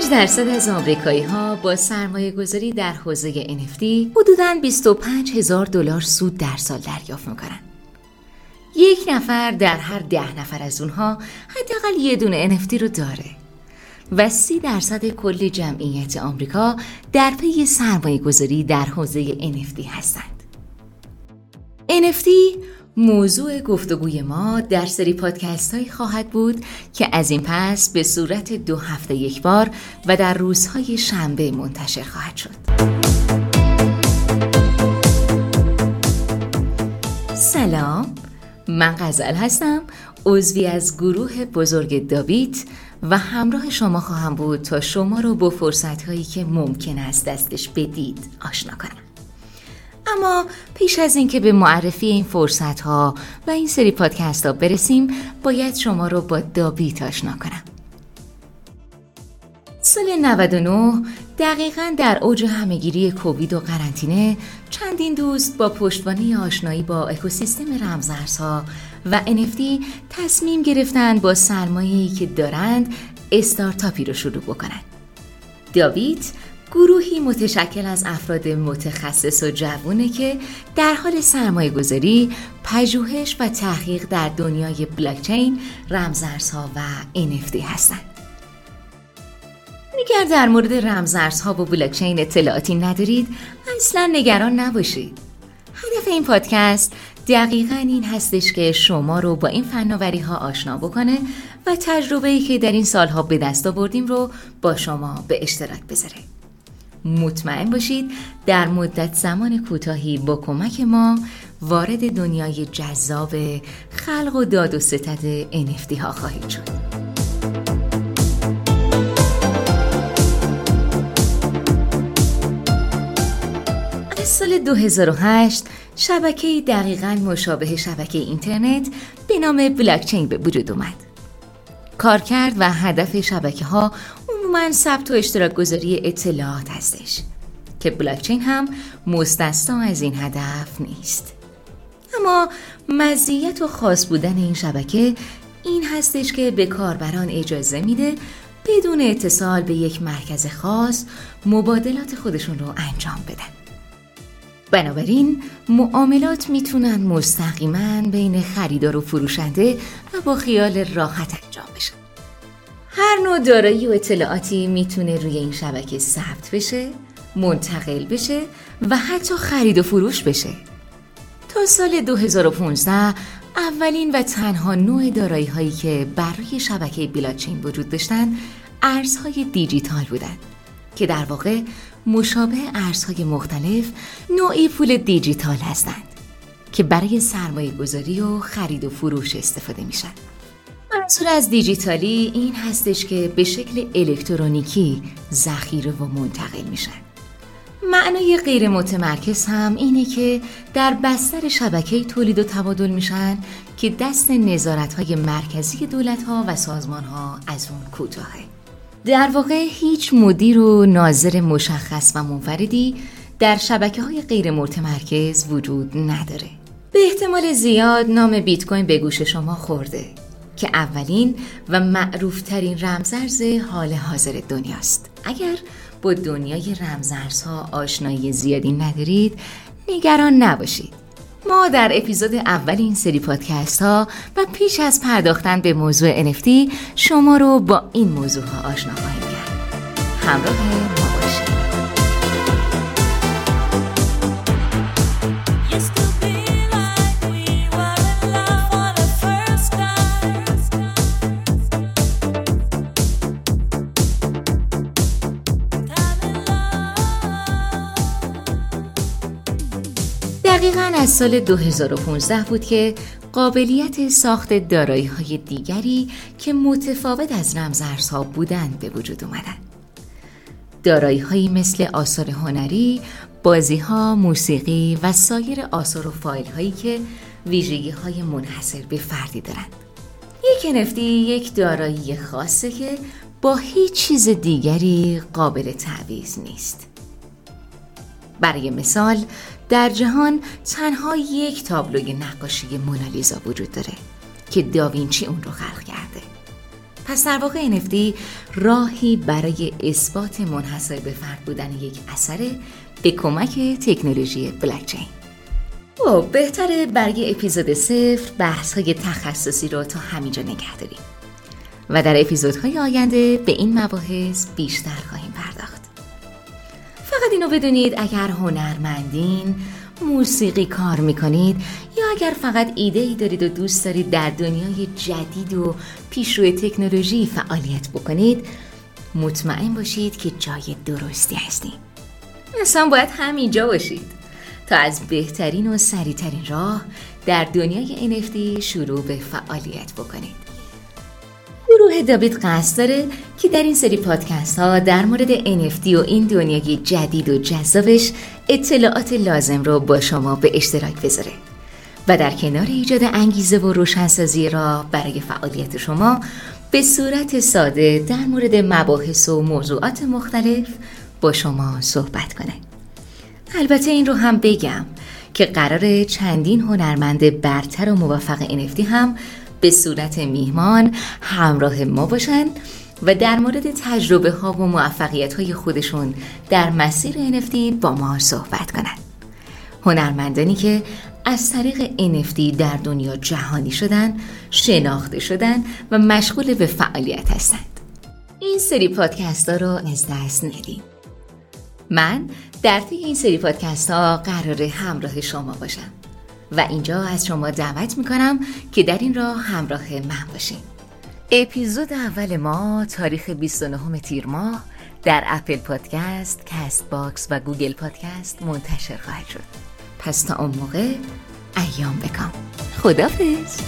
5 درصد از آمریکایی ها با سرمایه گذاری در حوزه NFT حدوداً 25 هزار دلار سود در سال دریافت می‌کنن. یک نفر در هر ده نفر از اونها حداقل یه دونه NFT رو داره و سی درصد کل جمعیت آمریکا در پی سرمایه گذاری در حوزه NFT هستند. NFT موضوع گفتگوی ما در سری پادکست هایی خواهد بود که از این پس به صورت دو هفته یک بار و در روزهای شنبه منتشر خواهد شد. سلام من غزل هستم عضوی از گروه بزرگ داویت و همراه شما خواهم بود تا شما رو با فرصت هایی که ممکن است دستش بدید آشنا کنم اما پیش از اینکه به معرفی این فرصت ها و این سری پادکست ها برسیم باید شما رو با داویت آشنا کنم سال 99 دقیقا در اوج همهگیری کووید و قرنطینه چندین دوست با پشتوانه آشنایی با اکوسیستم رمزارزها و NFT تصمیم گرفتند با سرمایه‌ای که دارند استارتاپی رو شروع بکنند. داوید گروهی متشکل از افراد متخصص و جوونه که در حال سرمایه گذاری، پژوهش و تحقیق در دنیای بلاکچین، رمزارزها و NFT هستند. اگر در مورد رمزارزها و بلاکچین اطلاعاتی ندارید، اصلا نگران نباشید. هدف این پادکست دقیقا این هستش که شما رو با این فناوری ها آشنا بکنه و تجربه ای که در این سالها به دست آوردیم رو با شما به اشتراک بذاره. مطمئن باشید در مدت زمان کوتاهی با کمک ما وارد دنیای جذاب خلق و داد و ستد NFT ها خواهید شد. سال 2008 شبکه دقیقا مشابه شبکه اینترنت به نام بلاکچین به وجود اومد. کارکرد و هدف شبکه ها عموما ثبت و اشتراک گذاری اطلاعات هستش که بلاکچین هم مستثنا از این هدف نیست. اما مزیت و خاص بودن این شبکه این هستش که به کاربران اجازه میده بدون اتصال به یک مرکز خاص مبادلات خودشون رو انجام بدن. بنابراین معاملات می‌تونن مستقیما بین خریدار و فروشنده و با خیال راحت انجام بشن. هر نوع دارایی و اطلاعاتی می‌تونه روی این شبکه ثبت بشه، منتقل بشه و حتی خرید و فروش بشه. تا سال 2015 اولین و تنها نوع دارایی هایی که بر روی شبکه بلاکچین وجود داشتن ارزهای دیجیتال بودند که در واقع مشابه ارزهای مختلف نوعی پول دیجیتال هستند که برای سرمایه گذاری و خرید و فروش استفاده میشن. منظور از دیجیتالی این هستش که به شکل الکترونیکی ذخیره و منتقل میشن. معنای غیر متمرکز هم اینه که در بستر شبکه تولید و تبادل میشن که دست نظارت های مرکزی دولت ها و سازمان ها از اون کوتاهه. در واقع هیچ مدیر و ناظر مشخص و منفردی در شبکه های غیر متمرکز وجود نداره به احتمال زیاد نام بیت کوین به گوش شما خورده که اولین و معروفترین رمزرز حال حاضر دنیاست. اگر با دنیای رمزارزها آشنایی زیادی ندارید نگران نباشید. ما در اپیزود اول این سری پادکست ها و پیش از پرداختن به موضوع NFT شما رو با این موضوع ها آشنا خواهیم کرد. همراه ما دقیقا از سال 2015 بود که قابلیت ساخت دارایی های دیگری که متفاوت از رمزارزها بودند به وجود اومدن. دارایی هایی مثل آثار هنری، بازی ها، موسیقی و سایر آثار و فایل هایی که ویژگی های منحصر به فردی دارند. یک NFT یک دارایی خاصه که با هیچ چیز دیگری قابل تعویض نیست. برای مثال در جهان تنها یک تابلوی نقاشی مونالیزا وجود داره که داوینچی اون رو خلق کرده. پس در واقع NFT راهی برای اثبات منحصر به فرد بودن یک اثر به کمک تکنولوژی بلاکچین. و بهتره برای اپیزود صفر بحث های تخصصی رو تا همینجا نگه داریم. و در اپیزودهای آینده به این مباحث بیشتر خواهیم فقط اینو بدونید اگر هنرمندین موسیقی کار می‌کنید یا اگر فقط ایده ای دارید و دوست دارید در دنیای جدید و پیشرو تکنولوژی فعالیت بکنید مطمئن باشید که جای درستی هستید اصلا باید همینجا باشید تا از بهترین و سریعترین راه در دنیای NFT شروع به فعالیت بکنید. داوید قصد داره که در این سری پادکست ها در مورد NFT و این دنیای جدید و جذابش اطلاعات لازم رو با شما به اشتراک بذاره و در کنار ایجاد انگیزه و روشنسازی را برای فعالیت شما به صورت ساده در مورد مباحث و موضوعات مختلف با شما صحبت کنه. البته این رو هم بگم که قرار چندین هنرمند برتر و موفق NFT هم به صورت میهمان همراه ما باشند و در مورد تجربه ها و موفقیت های خودشون در مسیر NFT با ما صحبت کنند. هنرمندانی که از طریق NFT در دنیا جهانی شدن، شناخته شدن و مشغول به فعالیت هستند. این سری پادکست ها رو از دست ندیم. من در طی این سری پادکست ها قرار همراه شما باشم. و اینجا از شما دعوت می‌کنم که در این راه همراه من باشین. اپیزود اول ما تاریخ 29 تیر ماه در Apple Podcast، Castbox و Google Podcast منتشر خواهد شد. پس تا اون موقع ایام بکام. خدافظ